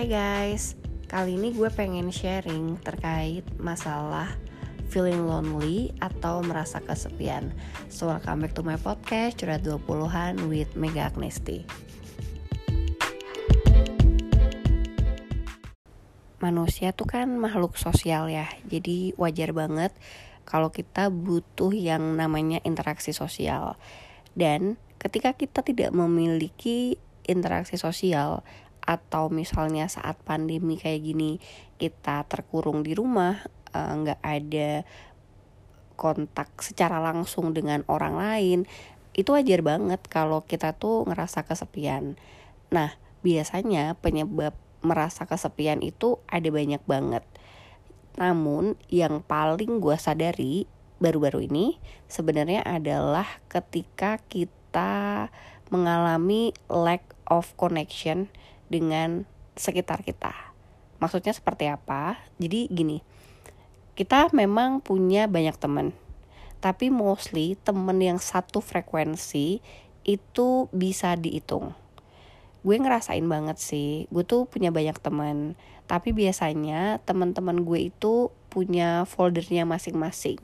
Hai guys, kali ini gue pengen sharing terkait masalah feeling lonely atau merasa kesepian. So welcome back to my podcast Curhat 20-an with Mega Agnesti. Manusia tuh kan makhluk sosial ya, jadi wajar banget kalau kita butuh yang namanya interaksi sosial. Dan ketika kita tidak memiliki interaksi sosial, atau misalnya saat pandemi kayak gini kita terkurung di rumah eh, nggak uh, ada kontak secara langsung dengan orang lain itu wajar banget kalau kita tuh ngerasa kesepian. Nah biasanya penyebab merasa kesepian itu ada banyak banget. Namun yang paling gue sadari baru-baru ini sebenarnya adalah ketika kita mengalami lack of connection dengan sekitar kita. Maksudnya seperti apa? Jadi gini, kita memang punya banyak teman, tapi mostly temen yang satu frekuensi itu bisa dihitung. Gue ngerasain banget sih, gue tuh punya banyak teman, tapi biasanya teman-teman gue itu punya foldernya masing-masing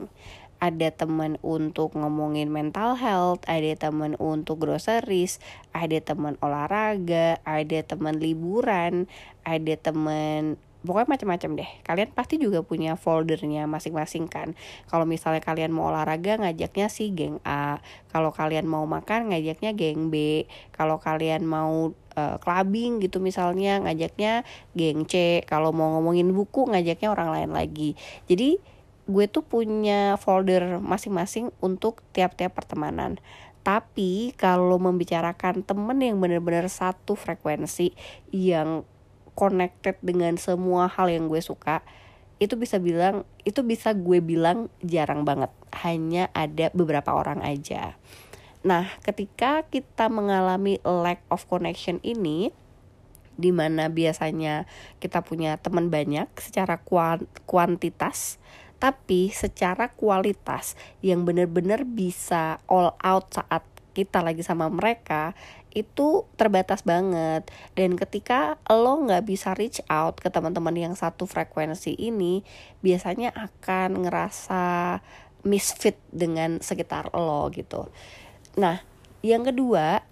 ada teman untuk ngomongin mental health, ada teman untuk groceries, ada teman olahraga, ada teman liburan, ada teman pokoknya macam-macam deh. Kalian pasti juga punya foldernya masing-masing kan. Kalau misalnya kalian mau olahraga ngajaknya sih geng A, kalau kalian mau makan ngajaknya geng B, kalau kalian mau uh, clubbing gitu misalnya ngajaknya geng C, kalau mau ngomongin buku ngajaknya orang lain lagi. Jadi gue tuh punya folder masing-masing untuk tiap-tiap pertemanan. Tapi kalau membicarakan temen yang bener-bener satu frekuensi yang connected dengan semua hal yang gue suka, itu bisa bilang itu bisa gue bilang jarang banget. Hanya ada beberapa orang aja. Nah, ketika kita mengalami lack of connection ini, di mana biasanya kita punya teman banyak secara kuantitas, tapi secara kualitas yang benar-benar bisa all out saat kita lagi sama mereka itu terbatas banget. Dan ketika lo nggak bisa reach out ke teman-teman yang satu frekuensi ini biasanya akan ngerasa misfit dengan sekitar lo gitu. Nah yang kedua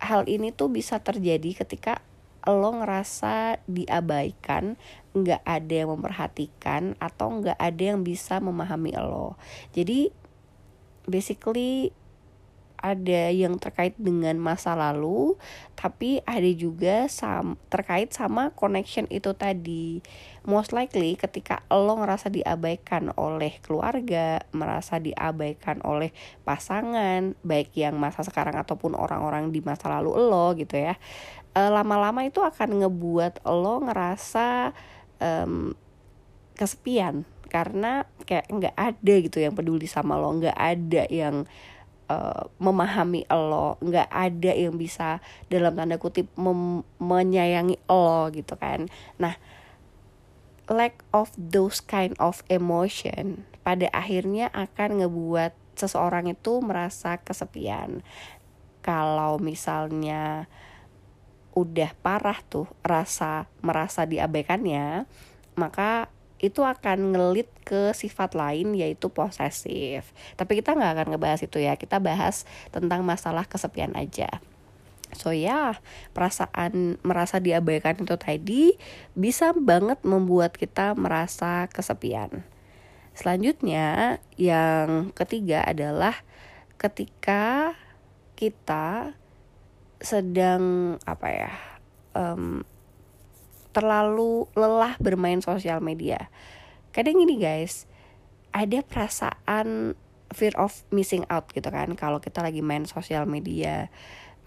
hal ini tuh bisa terjadi ketika lo ngerasa diabaikan, nggak ada yang memperhatikan atau nggak ada yang bisa memahami lo. Jadi basically ada yang terkait dengan masa lalu, tapi ada juga sam terkait sama connection itu tadi. Most likely ketika lo ngerasa diabaikan oleh keluarga, merasa diabaikan oleh pasangan, baik yang masa sekarang ataupun orang-orang di masa lalu lo gitu ya uh, lama-lama itu akan ngebuat lo ngerasa um, kesepian. Karena kayak nggak ada gitu yang peduli sama lo nggak ada yang uh, memahami lo nggak ada yang bisa dalam tanda kutip menyayangi lo gitu kan. Nah lack of those kind of emotion pada akhirnya akan ngebuat seseorang itu merasa kesepian. Kalau misalnya udah parah tuh rasa merasa diabaikannya maka itu akan ngelit ke sifat lain yaitu posesif tapi kita nggak akan ngebahas itu ya kita bahas tentang masalah kesepian aja So ya, yeah, perasaan merasa diabaikan itu tadi bisa banget membuat kita merasa kesepian. Selanjutnya, yang ketiga adalah ketika kita sedang apa ya um, terlalu lelah bermain sosial media. Kadang gini guys ada perasaan fear of missing out gitu kan kalau kita lagi main sosial media.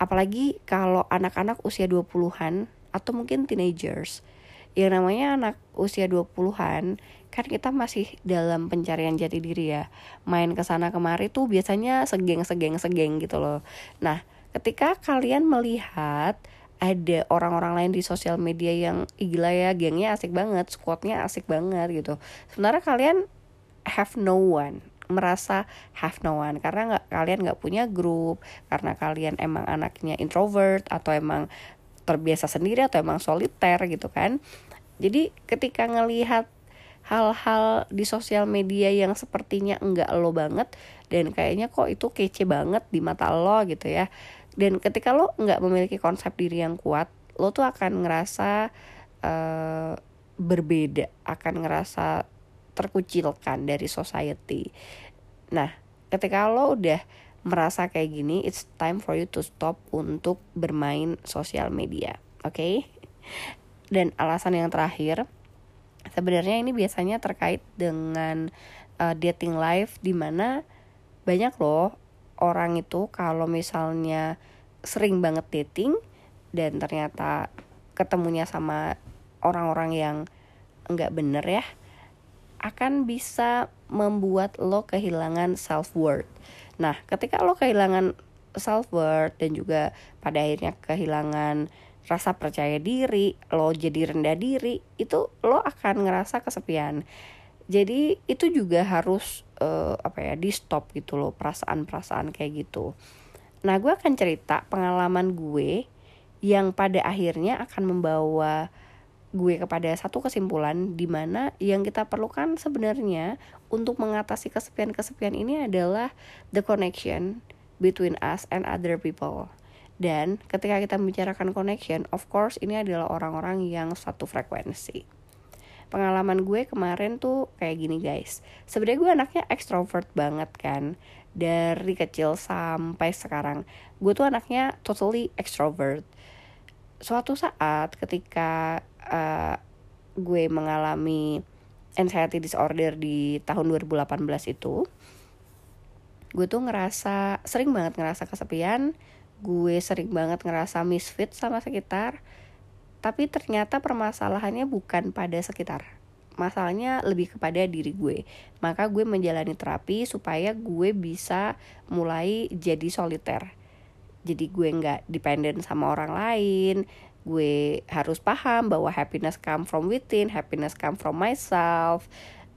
Apalagi kalau anak-anak usia 20-an atau mungkin teenagers. Yang namanya anak usia 20-an kan kita masih dalam pencarian jati diri ya. Main ke sana kemari tuh biasanya segeng segeng segeng gitu loh. Nah ketika kalian melihat ada orang-orang lain di sosial media yang gila ya gengnya asik banget squadnya asik banget gitu. Sebenarnya kalian have no one merasa have no one. Karena nggak kalian nggak punya grup karena kalian emang anaknya introvert atau emang terbiasa sendiri atau emang soliter gitu kan. Jadi ketika ngelihat hal-hal di sosial media yang sepertinya enggak lo banget dan kayaknya kok itu kece banget di mata lo gitu ya dan ketika lo nggak memiliki konsep diri yang kuat lo tuh akan ngerasa uh, berbeda akan ngerasa terkucilkan dari society nah ketika lo udah merasa kayak gini it's time for you to stop untuk bermain sosial media oke okay? dan alasan yang terakhir sebenarnya ini biasanya terkait dengan uh, dating life di mana banyak loh orang itu kalau misalnya sering banget dating dan ternyata ketemunya sama orang-orang yang enggak bener ya akan bisa membuat lo kehilangan self worth. Nah, ketika lo kehilangan self worth dan juga pada akhirnya kehilangan rasa percaya diri, lo jadi rendah diri, itu lo akan ngerasa kesepian. Jadi itu juga harus uh, apa ya di stop gitu loh perasaan-perasaan kayak gitu. Nah gue akan cerita pengalaman gue yang pada akhirnya akan membawa gue kepada satu kesimpulan di mana yang kita perlukan sebenarnya untuk mengatasi kesepian-kesepian ini adalah the connection between us and other people. Dan ketika kita membicarakan connection, of course ini adalah orang-orang yang satu frekuensi. Pengalaman gue kemarin tuh kayak gini guys. Sebenarnya gue anaknya extrovert banget kan. Dari kecil sampai sekarang. Gue tuh anaknya totally extrovert. Suatu saat ketika uh, gue mengalami anxiety disorder di tahun 2018 itu, gue tuh ngerasa sering banget ngerasa kesepian gue sering banget ngerasa misfit sama sekitar tapi ternyata permasalahannya bukan pada sekitar. Masalahnya lebih kepada diri gue. Maka gue menjalani terapi supaya gue bisa mulai jadi soliter. Jadi gue nggak dependen sama orang lain. Gue harus paham bahwa happiness come from within happiness come from myself.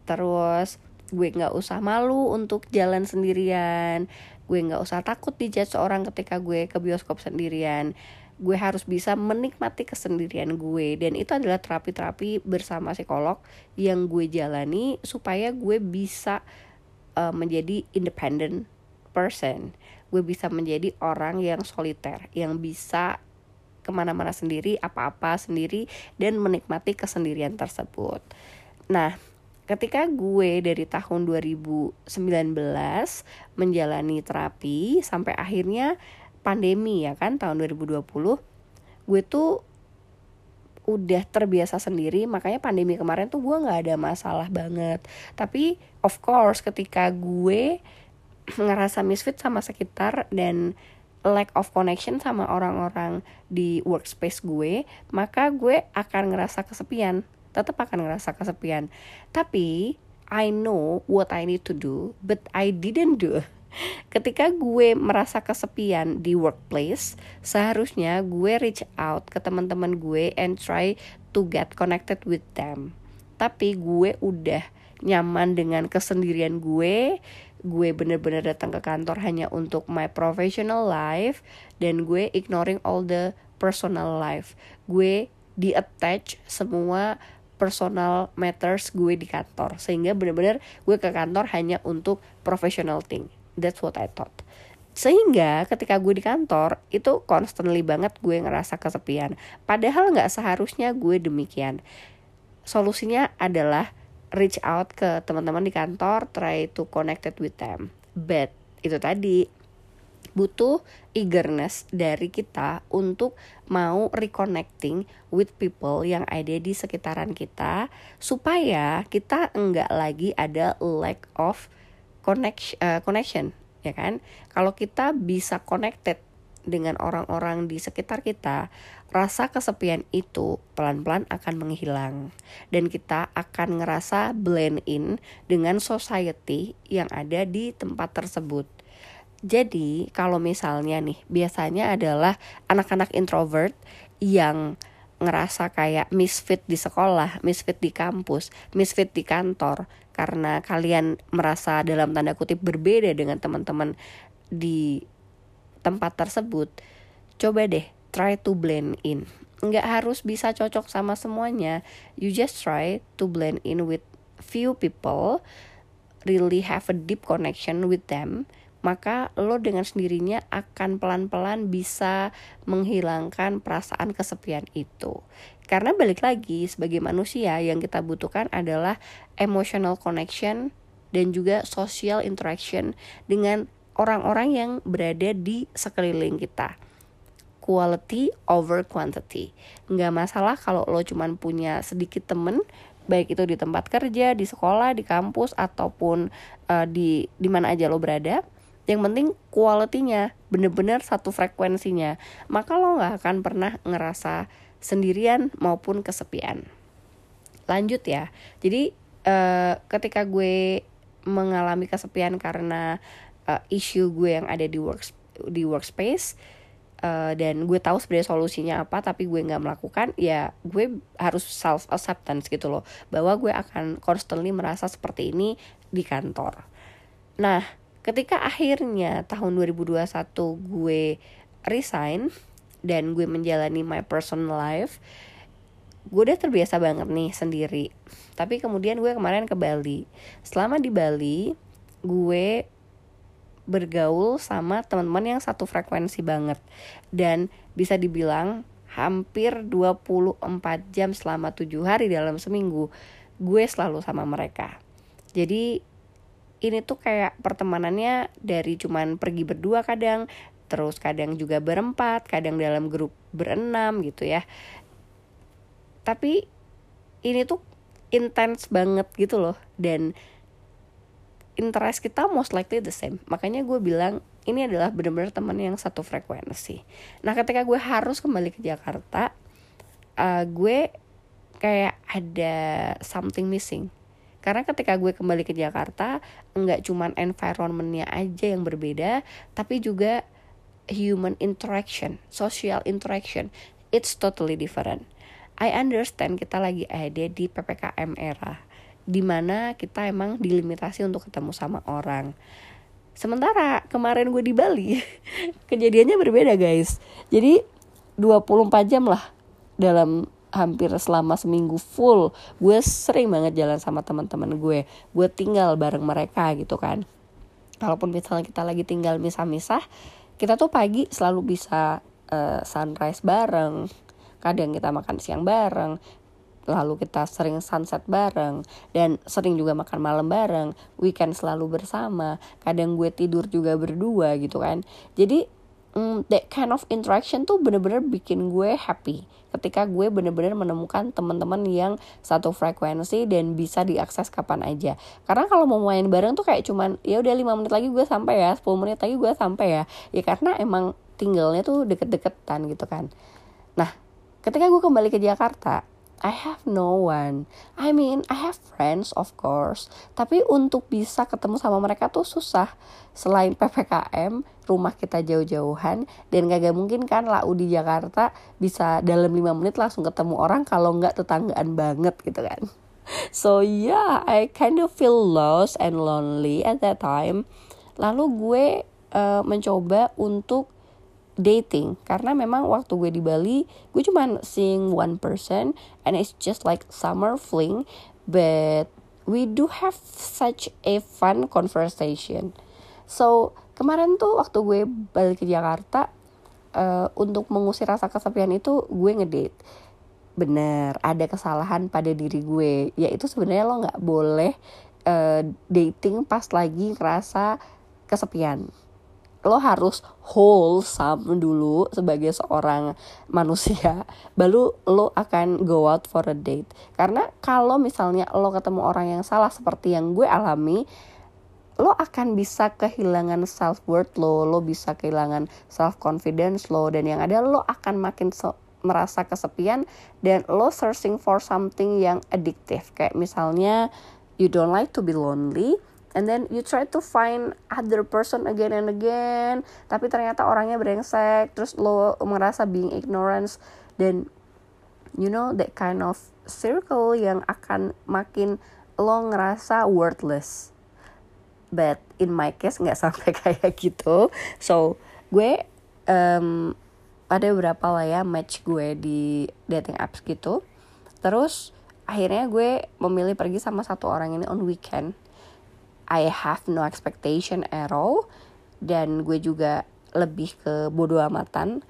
Terus gue nggak usah malu untuk jalan sendirian. Gue nggak usah takut dijudge seorang ketika gue ke bioskop sendirian gue harus bisa menikmati kesendirian gue. Dan itu adalah terapi-terapi bersama psikolog yang gue jalani supaya gue bisa uh, menjadi independent person. Gue bisa menjadi orang yang soliter yang bisa ke mana-mana sendiri apa-apa sendiri dan menikmati kesendirian tersebut. Nah ketika gue dari tahun 2019 menjalani terapi sampai akhirnya pandemi ya kan tahun 2020 gue tuh udah terbiasa sendiri. Makanya pandemi kemarin tuh gue nggak ada masalah banget. Tapi of course ketika gue ngerasa misfit sama sekitar dan lack of connection sama orang-orang di workspace gue maka gue akan ngerasa kesepian. Tetap akan ngerasa kesepian. Tapi I know what I need to do but I didn't do ketika gue merasa kesepian di workplace seharusnya gue reach out ke teman-teman gue and try to get connected with them. Tapi gue udah nyaman dengan kesendirian gue gue bener-bener datang ke kantor hanya untuk my professional life dan gue ignoring all the personal life. Gue di attach semua personal matters gue di kantor sehingga bener-bener gue ke kantor hanya untuk professional thing that's what I thought. Sehingga ketika gue di kantor itu constantly banget gue ngerasa kesepian. Padahal nggak seharusnya gue demikian. Solusinya adalah reach out ke teman-teman di kantor try to connected with them. But itu tadi butuh eagerness dari kita untuk mau reconnecting with people yang ada di sekitaran kita supaya kita enggak lagi ada lack of connection, uh, connection ya kan kalau kita bisa connected dengan orang-orang di sekitar kita, rasa kesepian itu pelan-pelan akan menghilang dan kita akan ngerasa blend in dengan society yang ada di tempat tersebut. Jadi kalau misalnya nih biasanya adalah anak-anak introvert yang ngerasa kayak misfit di sekolah, misfit di kampus, misfit di kantor karena kalian merasa dalam tanda kutip berbeda dengan teman-teman di tempat tersebut. Coba deh try to blend in nggak harus bisa cocok sama semuanya you just try to blend in with few people really have a deep connection with them maka lo dengan sendirinya akan pelan-pelan bisa menghilangkan perasaan kesepian itu. Karena balik lagi sebagai manusia yang kita butuhkan adalah emotional connection dan juga social interaction dengan orang-orang yang berada di sekeliling kita. Quality over quantity. Nggak masalah kalau lo cuman punya sedikit temen, baik itu di tempat kerja, di sekolah, di kampus, ataupun uh, di di mana aja lo berada yang penting kualitinya bener-bener satu frekuensinya. Maka lo nggak akan pernah ngerasa sendirian maupun kesepian. Lanjut ya. Jadi uh, ketika gue mengalami kesepian karena uh, isu gue yang ada di work di workspace uh, dan gue tahu sebenarnya solusinya apa tapi gue nggak melakukan ya gue harus self acceptance gitu loh. Bahwa gue akan constantly merasa seperti ini di kantor. Nah ketika akhirnya tahun 2021 gue resign dan gue menjalani my personal life gue udah terbiasa banget nih sendiri. Tapi kemudian gue kemarin ke Bali. Selama di Bali gue bergaul sama teman-teman yang satu frekuensi banget. Dan bisa dibilang hampir 24 jam selama tujuh hari dalam seminggu gue selalu sama mereka. Jadi ini tuh kayak pertemanannya dari cuman pergi berdua kadang terus kadang juga berempat kadang dalam grup berenam gitu ya. Tapi ini tuh intens banget gitu loh dan interest kita most likely the same. Makanya gue bilang ini adalah benar-benar teman yang satu frekuensi. Nah ketika gue harus kembali ke Jakarta uh, gue kayak ada something missing karena ketika gue kembali ke Jakarta nggak cuman environmentnya aja yang berbeda tapi juga human interaction social interaction. It's totally different. I understand kita lagi ada di ppkm era di mana kita emang dilimitasi untuk ketemu sama orang. Sementara kemarin gue di Bali kejadiannya berbeda guys. Jadi 24 jam lah dalam hampir selama seminggu full. Gue sering banget jalan sama teman-teman gue. Gue tinggal bareng mereka gitu kan. Kalaupun misalnya kita lagi tinggal misah-misah kita tuh pagi selalu bisa uh, sunrise bareng. Kadang kita makan siang bareng lalu kita sering sunset bareng dan sering juga makan malam bareng. Weekend selalu bersama kadang gue tidur juga berdua gitu kan. Jadi mm, that kind of interaction tuh bener-bener bikin gue happy. Ketika gue bener-bener menemukan teman-teman yang satu frekuensi dan bisa diakses kapan aja. Karena kalau mau main bareng tuh kayak cuman ya udah lima menit lagi gue sampai ya 10 menit lagi gue sampai ya. Ya karena emang tinggalnya tuh deket-deketan gitu kan. Nah ketika gue kembali ke Jakarta I have no one. I mean, I have friends of course, tapi untuk bisa ketemu sama mereka tuh susah. Selain PPKM, rumah kita jauh-jauhan dan gak, mungkin kan lau di Jakarta bisa dalam 5 menit langsung ketemu orang kalau nggak tetanggaan banget gitu kan. So yeah, I kind of feel lost and lonely at that time. Lalu gue uh, mencoba untuk dating karena memang waktu gue di Bali gue cuma seeing one person and it's just like summer fling but we do have such a fun conversation so kemarin tuh waktu gue balik ke Jakarta uh, untuk mengusir rasa kesepian itu gue ngedate. Bener ada kesalahan pada diri gue. Yaitu sebenarnya lo nggak boleh uh, dating pas lagi ngerasa kesepian. Lo harus wholesome dulu sebagai seorang manusia baru lo akan go out for a date. Karena kalau misalnya lo ketemu orang yang salah seperti yang gue alami lo akan bisa kehilangan self worth lo lo bisa kehilangan self confidence lo dan yang ada lo akan makin so merasa kesepian dan lo searching for something yang addictive. Kayak misalnya you don't like to be lonely and then you try to find other person again and again tapi ternyata orangnya brengsek terus lo merasa being ignorance dan you know that kind of circle yang akan makin lo ngerasa worthless but in my case nggak sampai kayak gitu. So gue um, ada beberapa lah ya match gue di dating apps gitu. Terus akhirnya gue memilih pergi sama satu orang ini on weekend. I have no expectation at all. Dan gue juga lebih ke bodoh amatan.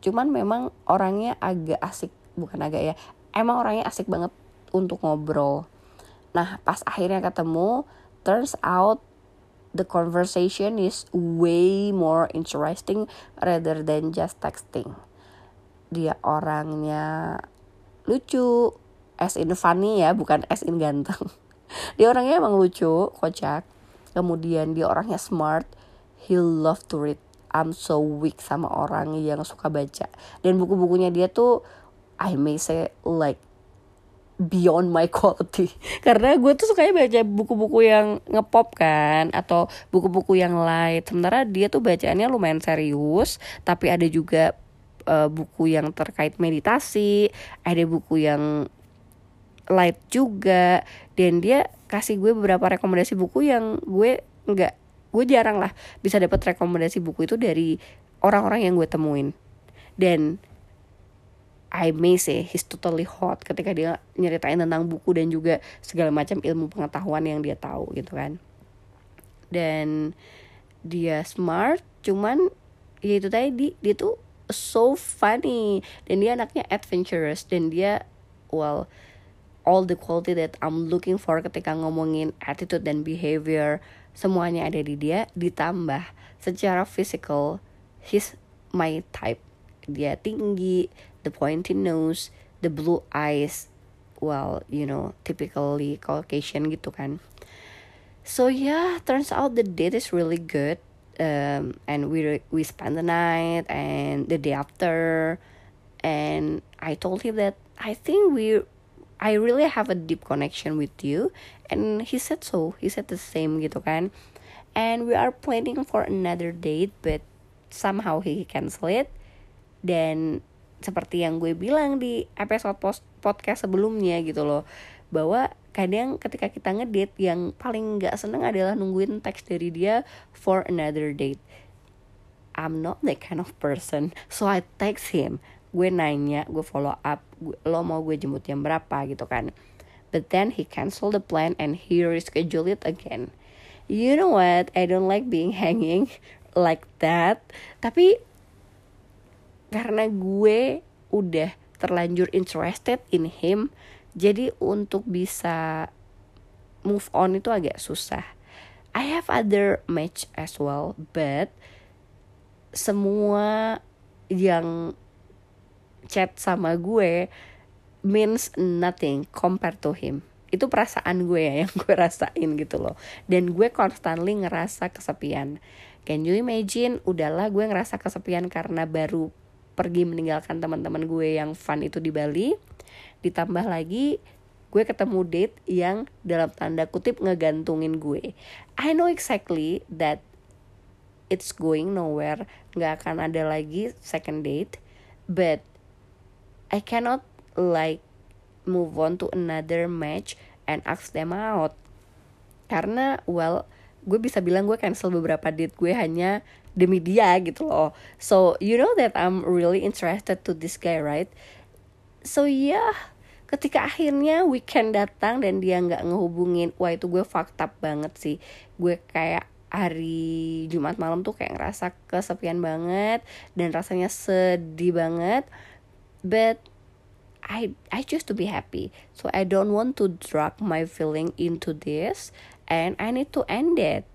Cuman memang orangnya agak asik bukan agak ya emang orangnya asik banget untuk ngobrol. Nah pas akhirnya ketemu turns out the conversation is way more interesting rather than just texting. Dia orangnya lucu as in funny ya bukan as in ganteng. Dia orangnya emang lucu kocak. Kemudian dia orangnya smart. He love to read. I'm so weak sama orang yang suka baca. Dan buku-bukunya dia tuh I may say like beyond my quality. Karena gue tuh sukanya baca buku-buku yang ngepop kan atau buku-buku yang light. Sementara dia tuh bacaannya lumayan serius tapi ada juga uh, buku yang terkait meditasi ada buku yang light juga dan dia kasih gue beberapa rekomendasi buku yang gue nggak gue jarang lah bisa dapat rekomendasi buku itu dari orang-orang yang gue temuin. Dan I may say he's totally hot ketika dia nyeritain tentang buku dan juga segala macam ilmu pengetahuan yang dia tahu gitu kan. Dan dia smart cuman ya itu tadi dia tuh so funny. Dan dia anaknya adventurous. Dan dia well all the quality that I'm looking for ketika ngomongin attitude dan behavior semuanya ada di dia ditambah secara physical he's my type. Dia tinggi the pointy nose the blue eyes well you know typically Caucasian gitu kan. So yeah turns out the date is really good um, and we we spent the night and the day after and I told him that I think we I really have a deep connection with you and he said so he said the same gitu kan. And we are planning for another date but somehow he cancel it. Dan seperti yang gue bilang di episode post podcast sebelumnya gitu loh. Bahwa kadang ketika kita ngedate yang paling nggak seneng adalah nungguin teks dari dia for another date. I'm not that kind of person. So I text him. Gue nanya gue follow up lo mau gue jemput jam berapa gitu kan. But then he cancel the plan and he reschedule it again. You know what? I don't like being hanging like that. Tapi karena gue udah terlanjur interested in him jadi untuk bisa move on itu agak susah. I have other match as well but semua yang chat sama gue means nothing compared to him. Itu perasaan gue ya yang gue rasain gitu loh. Dan gue constantly ngerasa kesepian. Can you imagine? Udahlah gue ngerasa kesepian karena baru pergi meninggalkan teman-teman gue yang fun itu di Bali. Ditambah lagi gue ketemu date yang dalam tanda kutip ngegantungin gue. I know exactly that it's going nowhere. Nggak akan ada lagi second date. But I cannot like move on to another match and ask them out. Karena well gue bisa bilang gue cancel beberapa date gue hanya demi dia gitu loh. So you know that I'm really interested to this guy right? So yeah, ketika akhirnya weekend datang dan dia nggak ngehubungin wah itu gue fucked up banget sih. Gue kayak hari Jumat malam tuh kayak ngerasa kesepian banget dan rasanya sedih banget. But I I choose to be happy. So I don't want to drag my feeling into this and I need to end it.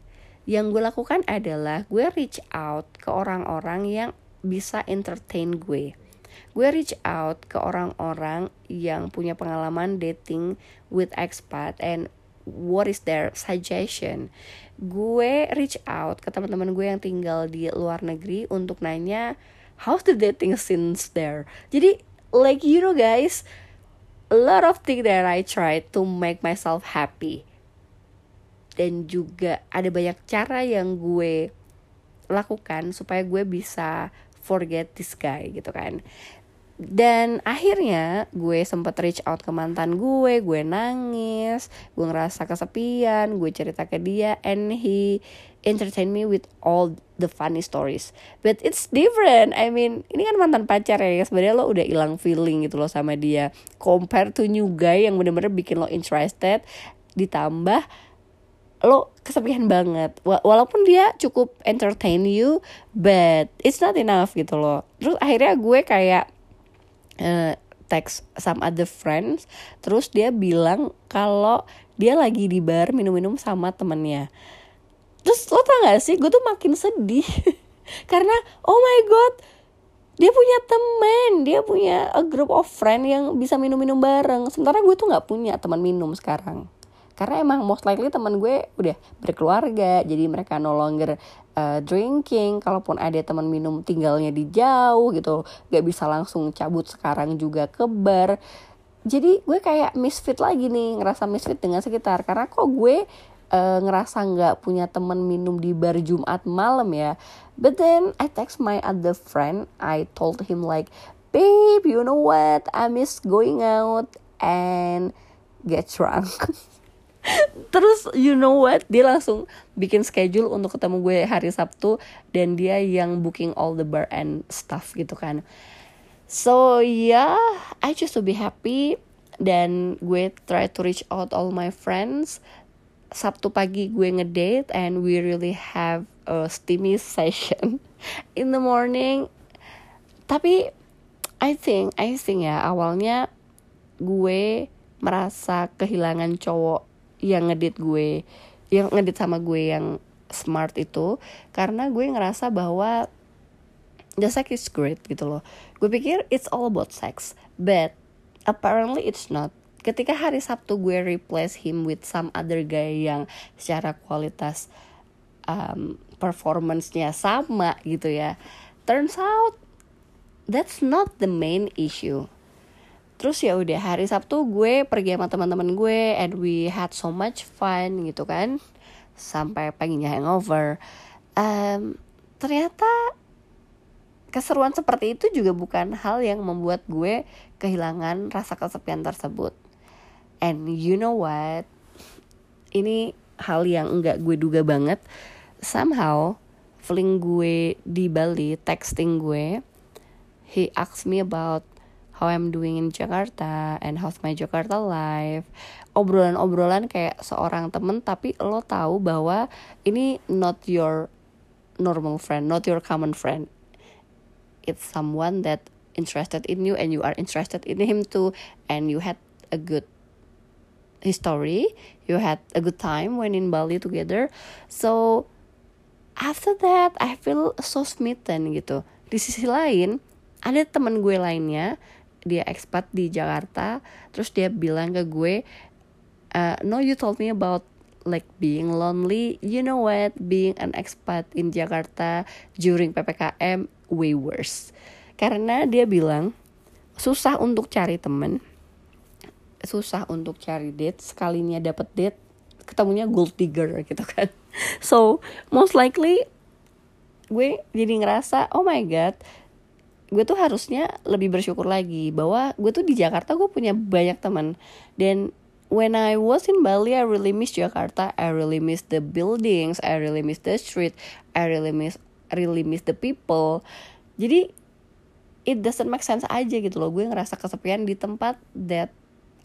Yang gue lakukan adalah gue reach out ke orang-orang yang bisa entertain gue. Gue reach out ke orang-orang yang punya pengalaman dating with expat and what is their suggestion. Gue reach out ke teman-teman gue yang tinggal di luar negeri untuk nanya how's the dating scene there? Jadi like you know guys a lot of things that I try to make myself happy dan juga ada banyak cara yang gue lakukan supaya gue bisa forget this guy gitu kan. Dan akhirnya gue sempet reach out ke mantan gue gue nangis gue ngerasa kesepian gue cerita ke dia and he entertain me with all the funny stories. But it's different. I mean ini kan mantan pacar ya sebenarnya lo udah hilang feeling gitu lo sama dia. Compare to new guy yang bener-bener bikin lo interested ditambah lo kesepian banget. Walaupun dia cukup entertain you but it's not enough gitu loh. Terus akhirnya gue kayak uh, text some other friends terus dia bilang kalau dia lagi di bar minum-minum sama temennya. Terus lo tau gak sih gue tuh makin sedih. Karena oh my god dia punya temen dia punya a group of friend yang bisa minum-minum bareng. Sementara gue tuh nggak punya teman minum sekarang karena emang most likely teman gue udah berkeluarga jadi mereka no longer uh, drinking. Kalaupun ada teman minum tinggalnya di jauh gitu gak bisa langsung cabut sekarang juga ke bar. Jadi gue kayak misfit lagi nih ngerasa misfit dengan sekitar. Karena kok gue uh, ngerasa nggak punya teman minum di bar Jumat malam ya. But then I text my other friend. I told him like babe you know what? I miss going out and get drunk terus you know what? Dia langsung bikin schedule untuk ketemu gue hari Sabtu dan dia yang booking all the bar and stuff gitu kan. So yeah I just to be happy dan gue try to reach out all my friends. Sabtu pagi gue ngedate and we really have a steamy session in the morning. Tapi I think I think ya awalnya gue merasa kehilangan cowok yang ngedit gue yang ngedit sama gue yang smart itu karena gue ngerasa bahwa the sex is great gitu loh. Gue pikir it's all about sex but apparently it's not. Ketika hari Sabtu gue replace him with some other guy yang secara kualitas um, performance-nya sama gitu ya turns out that's not the main issue terus ya udah hari Sabtu gue pergi sama teman-teman gue and we had so much fun gitu kan. Sampai paginya hangover. Um, ternyata keseruan seperti itu juga bukan hal yang membuat gue kehilangan rasa kesepian tersebut. And you know what? Ini hal yang enggak gue duga banget. Somehow fling gue di Bali texting gue he asked me about how I'm doing in Jakarta and how's my Jakarta life. Obrolan-obrolan kayak seorang temen tapi lo tahu bahwa ini not your normal friend not your common friend. It's someone that interested in you and you are interested in him too and you had a good history you had a good time when in Bali together. So after that I feel so smitten gitu. Di sisi lain ada teman gue lainnya dia expat di Jakarta terus dia bilang ke gue uh, no you told me about like being lonely. You know what? Being an expat in Jakarta during PPKM way worse. Karena dia bilang susah untuk cari temen susah untuk cari date sekalinya dapet date ketemunya gold digger gitu kan. So most likely gue jadi ngerasa oh my god gue tuh harusnya lebih bersyukur lagi bahwa gue tuh di Jakarta gue punya banyak teman. Dan when I was in Bali I really miss Jakarta. I really miss the buildings I really miss the street I really miss really miss the people. Jadi it doesn't make sense aja gitu loh. Gue ngerasa kesepian di tempat that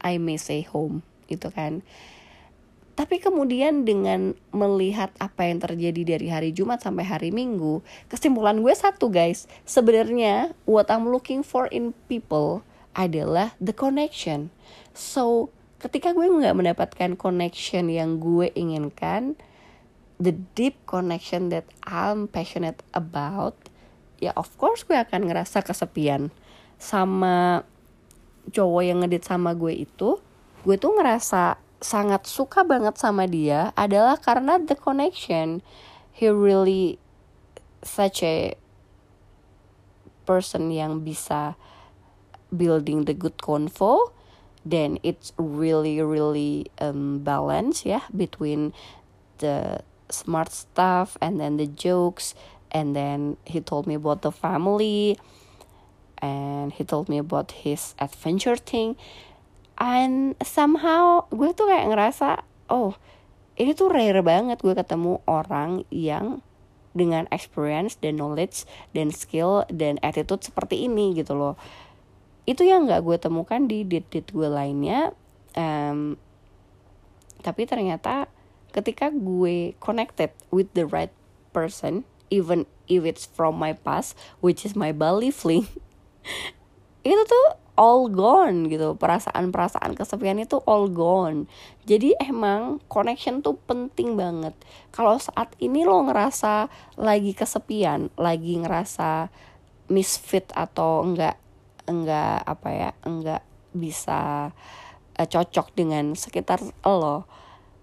I may say home gitu kan tapi kemudian dengan melihat apa yang terjadi dari hari Jumat sampai hari Minggu, kesimpulan gue satu guys, sebenarnya what I'm looking for in people adalah the connection. So, ketika gue nggak mendapatkan connection yang gue inginkan, the deep connection that I'm passionate about, ya of course gue akan ngerasa kesepian. Sama cowok yang ngedit sama gue itu, gue tuh ngerasa sangat suka banget sama dia adalah karena the connection. He really such a person yang bisa building the good convo. Then it's really really um, balance ya yeah, between the smart stuff and then the jokes. And then he told me about the family. And he told me about his adventure thing and somehow gue tuh kayak ngerasa oh ini tuh rare banget gue ketemu orang yang dengan experience dan knowledge dan skill dan attitude seperti ini gitu loh. Itu yang nggak gue temukan di date-date gue lainnya um, tapi ternyata ketika gue connected with the right person even if it's from my past which is my Bali fling itu tuh all gone gitu. Perasaan-perasaan kesepian itu all gone. Jadi emang connection tuh penting banget. Kalau saat ini lo ngerasa lagi kesepian lagi ngerasa misfit atau enggak enggak apa ya enggak bisa uh, cocok dengan sekitar lo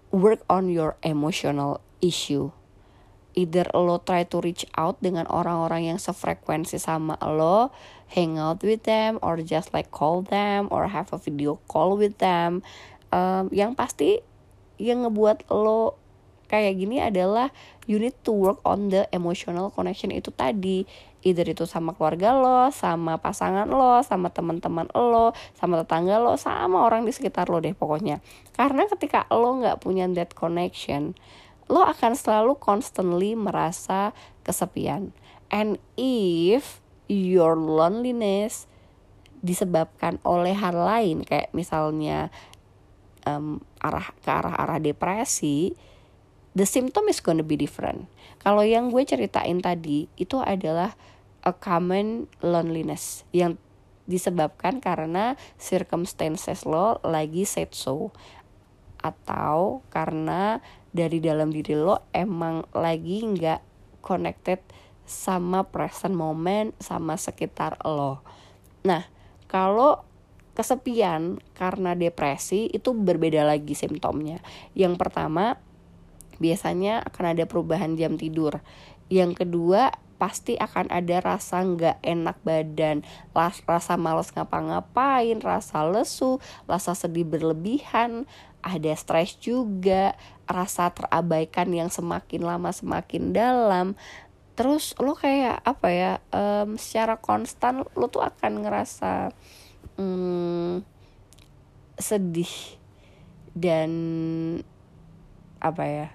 work on your emotional issue either lo try to reach out dengan orang-orang yang sefrekuensi sama lo hang out with them or just like call them or have a video call with them um, yang pasti yang ngebuat lo kayak gini adalah you need to work on the emotional connection itu tadi. Either itu sama keluarga lo sama pasangan lo sama teman-teman lo sama tetangga lo sama orang di sekitar lo deh pokoknya. Karena ketika lo nggak punya that connection lo akan selalu constantly merasa kesepian. And if your loneliness disebabkan oleh hal lain kayak misalnya um, arah ke arah arah depresi the symptom is gonna be different. Kalau yang gue ceritain tadi itu adalah a common loneliness yang disebabkan karena circumstances lo lagi set so. Atau karena dari dalam diri lo emang lagi nggak connected sama present moment sama sekitar lo. Nah, kalau kesepian karena depresi itu berbeda lagi simptomnya. Yang pertama, biasanya akan ada perubahan jam tidur. Yang kedua, pasti akan ada rasa nggak enak badan, rasa males ngapa-ngapain, rasa lesu, rasa sedih berlebihan, ada stres juga, rasa terabaikan yang semakin lama semakin dalam, terus lo kayak apa ya um, secara konstan lo tuh akan ngerasa um, sedih dan apa ya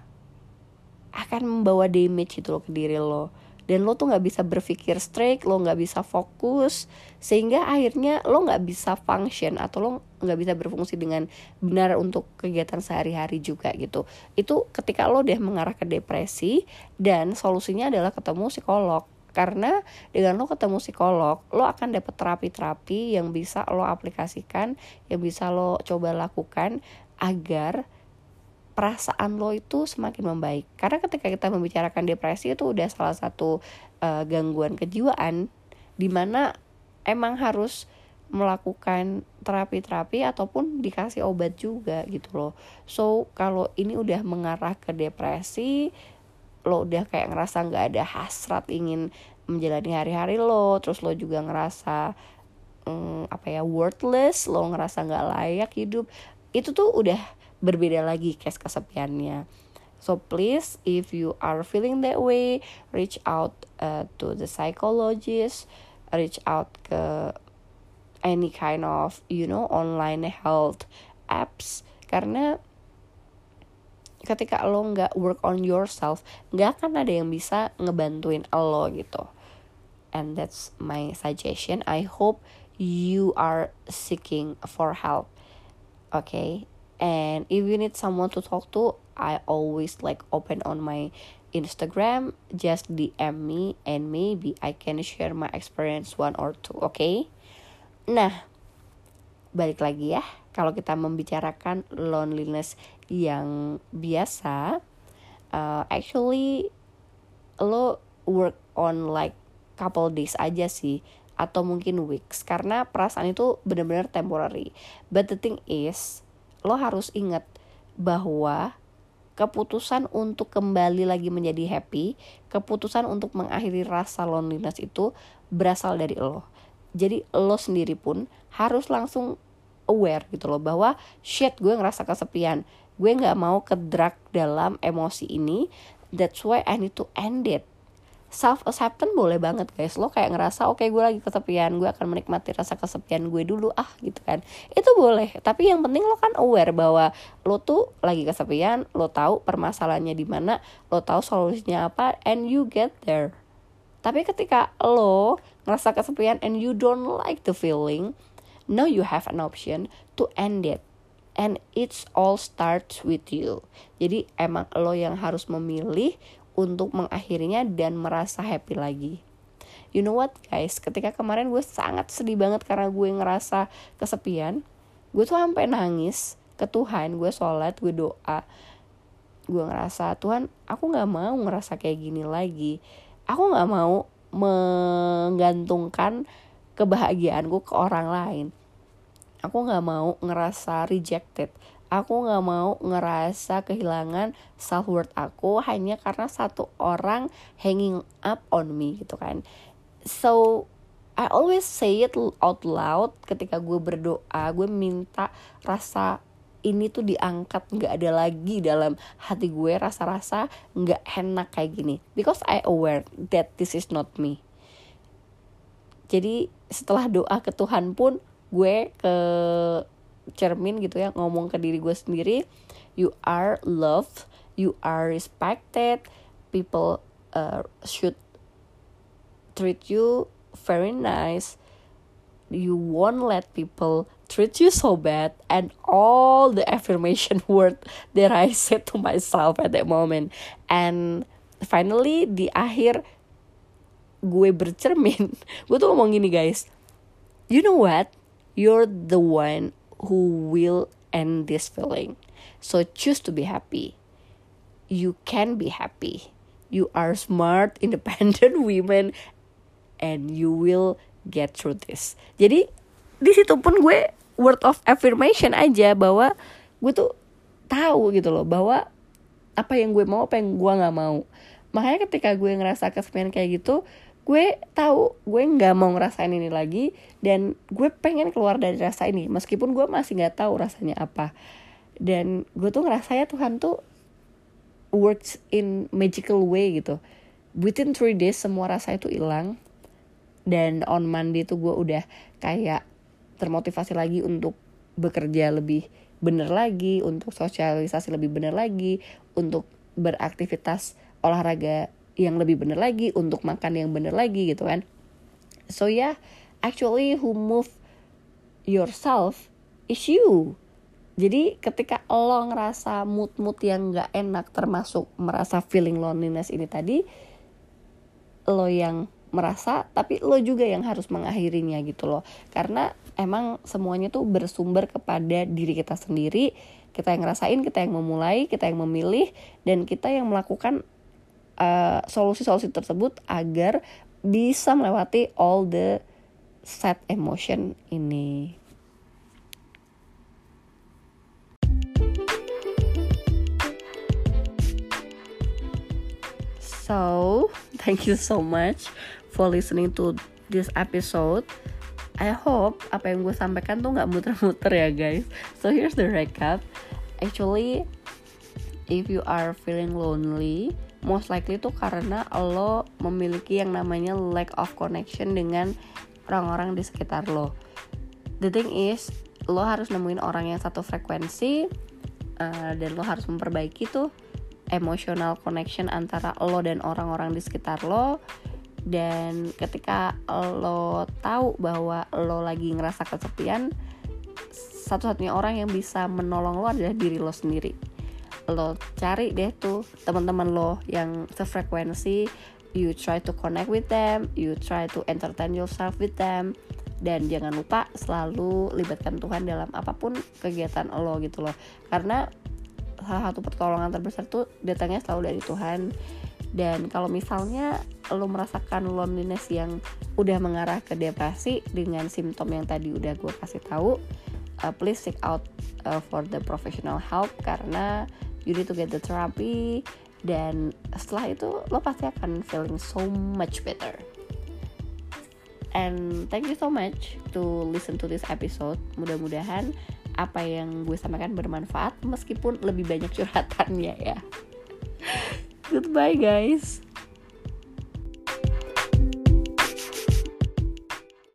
akan membawa damage itu lo ke diri lo dan lo tuh nggak bisa berpikir straight lo nggak bisa fokus sehingga akhirnya lo nggak bisa function atau lo nggak bisa berfungsi dengan benar untuk kegiatan sehari-hari juga gitu. Itu ketika lo udah mengarah ke depresi dan solusinya adalah ketemu psikolog. Karena dengan lo ketemu psikolog lo akan dapat terapi-terapi yang bisa lo aplikasikan yang bisa lo coba lakukan agar perasaan lo itu semakin membaik. Karena ketika kita membicarakan depresi itu udah salah satu uh, gangguan kejiwaan di mana emang harus melakukan terapi-terapi ataupun dikasih obat juga gitu loh. So kalau ini udah mengarah ke depresi lo udah kayak ngerasa nggak ada hasrat ingin menjalani hari-hari lo terus lo juga ngerasa um, apa ya worthless lo ngerasa nggak layak hidup itu tuh udah berbeda lagi case kesepiannya. So please if you are feeling that way reach out uh, to the psychologist reach out ke any kind of you know online health apps. Karena ketika lo nggak work on yourself nggak akan ada yang bisa ngebantuin lo gitu. And that's my suggestion. I hope you are seeking for help. Okay and if you need someone to talk to i always like open on my instagram. Just dm me and maybe i can share my experience one or two oke okay? nah balik lagi ya. Kalau kita membicarakan loneliness yang biasa uh, actually lo work on like couple days aja sih. Atau mungkin weeks. Karena perasaan itu benar-benar temporary. But the thing is lo harus ingat bahwa keputusan untuk kembali lagi menjadi happy, keputusan untuk mengakhiri rasa loneliness itu berasal dari lo. Jadi lo sendiri pun harus langsung aware gitu loh bahwa shit gue ngerasa kesepian, gue nggak mau ke drag dalam emosi ini. That's why I need to end it. Self acceptance boleh banget guys. Lo kayak ngerasa oke okay, gue lagi kesepian gue akan menikmati rasa kesepian gue dulu. Ah gitu kan. Itu boleh. Tapi yang penting lo kan aware bahwa lo tuh lagi kesepian lo tahu permasalahannya di mana lo tahu solusinya apa and you get there. Tapi ketika lo ngerasa kesepian and you don't like the feeling now you have an option to end it. And it's all starts with you. Jadi emang lo yang harus memilih untuk mengakhirinya dan merasa happy lagi. You know what guys, ketika kemarin gue sangat sedih banget karena gue ngerasa kesepian, gue tuh sampai nangis ke Tuhan, gue sholat, gue doa, gue ngerasa Tuhan, aku nggak mau ngerasa kayak gini lagi, aku nggak mau menggantungkan kebahagiaanku ke orang lain, aku nggak mau ngerasa rejected, aku nggak mau ngerasa kehilangan self worth aku hanya karena satu orang hanging up on me gitu kan. So I always say it out loud ketika gue berdoa gue minta rasa ini tuh diangkat nggak ada lagi dalam hati gue rasa-rasa nggak enak kayak gini. Because I aware that this is not me. Jadi setelah doa ke Tuhan pun gue ke cermin gitu ya ngomong ke diri gue sendiri. You are loved you are respected people uh, should treat you very nice. You won't let people treat you so bad and all the affirmation word that I said to myself at that moment. And finally di akhir gue bercermin. Gue tuh ngomong gini guys. You know what? You're the one who will end this feeling. So choose to be happy. You can be happy. You are smart, independent women, and you will get through this. Jadi di situ pun gue word of affirmation aja bahwa gue tuh tahu gitu loh bahwa apa yang gue mau apa yang gue nggak mau. Makanya ketika gue ngerasa kesepian kayak gitu, gue tahu gue nggak mau ngerasain ini lagi dan gue pengen keluar dari rasa ini meskipun gue masih nggak tahu rasanya apa. Dan gue tuh ngerasanya Tuhan tuh works in magical way gitu. Within three days semua rasa itu hilang dan on Monday tuh gue udah kayak termotivasi lagi untuk bekerja lebih bener lagi untuk sosialisasi lebih bener lagi untuk beraktivitas olahraga yang lebih bener lagi untuk makan yang bener lagi gitu kan. So yeah actually who move yourself is you. Jadi ketika lo ngerasa mood-mood yang gak enak termasuk merasa feeling loneliness ini tadi lo yang merasa tapi lo juga yang harus mengakhirinya gitu loh. Karena emang semuanya tuh bersumber kepada diri kita sendiri. Kita yang ngerasain kita yang memulai kita yang memilih dan kita yang melakukan Eh, solusi-solusi uh, tersebut agar bisa melewati all the sad emotion ini. So, thank you so much for listening to this episode. I hope apa yang gue sampaikan tuh nggak muter-muter ya guys. So here's the recap. Actually, if you are feeling lonely, most likely tuh karena lo memiliki yang namanya lack of connection dengan orang-orang di sekitar lo. The thing is, lo harus nemuin orang yang satu frekuensi uh, dan lo harus memperbaiki tuh emotional connection antara lo dan orang-orang di sekitar lo. Dan ketika lo tahu bahwa lo lagi ngerasa kesepian, satu-satunya orang yang bisa menolong lo adalah diri lo sendiri lo cari deh tuh teman-teman lo yang sefrekuensi you try to connect with them you try to entertain yourself with them dan jangan lupa selalu libatkan Tuhan dalam apa pun kegiatan lo gitu loh. Karena salah satu pertolongan terbesar tuh datangnya selalu dari Tuhan. Dan kalau misalnya lo merasakan loneliness yang udah mengarah ke depresi dengan simptom yang tadi udah gue kasih tahu uh, please seek out uh, for the professional help karena you need to get the therapy dan setelah itu lo pasti akan feeling so much better. And thank you so much to listen to this episode. Mudah-mudahan apa yang gue sampaikan bermanfaat meskipun lebih banyak curhatannya ya. Goodbye guys